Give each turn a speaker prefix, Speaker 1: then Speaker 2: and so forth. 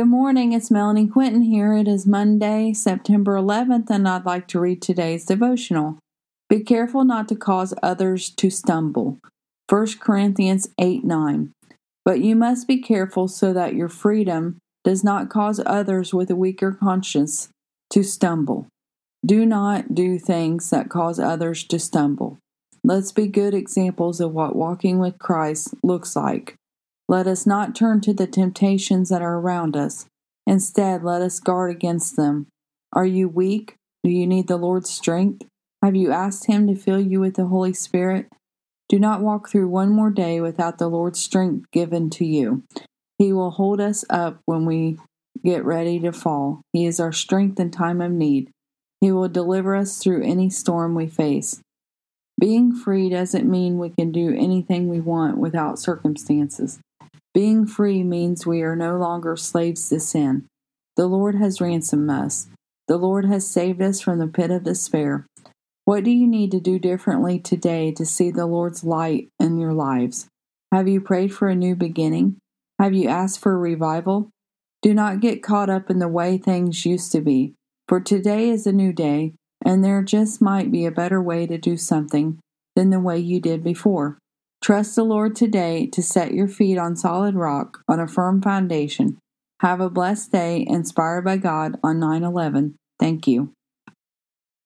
Speaker 1: Good morning, it's Melanie Quinton here. It is Monday, September 11th, and I'd like to read today's devotional. Be careful not to cause others to stumble. 1 Corinthians 8 9. But you must be careful so that your freedom does not cause others with a weaker conscience to stumble. Do not do things that cause others to stumble. Let's be good examples of what walking with Christ looks like. Let us not turn to the temptations that are around us. Instead, let us guard against them. Are you weak? Do you need the Lord's strength? Have you asked Him to fill you with the Holy Spirit? Do not walk through one more day without the Lord's strength given to you. He will hold us up when we get ready to fall. He is our strength in time of need. He will deliver us through any storm we face. Being free doesn't mean we can do anything we want without circumstances. Being free means we are no longer slaves to sin. The Lord has ransomed us. The Lord has saved us from the pit of despair. What do you need to do differently today to see the Lord's light in your lives? Have you prayed for a new beginning? Have you asked for revival? Do not get caught up in the way things used to be, for today is a new day, and there just might be a better way to do something than the way you did before. Trust the Lord today to set your feet on solid rock on a firm foundation. Have a blessed day inspired by God on 9 11. Thank you.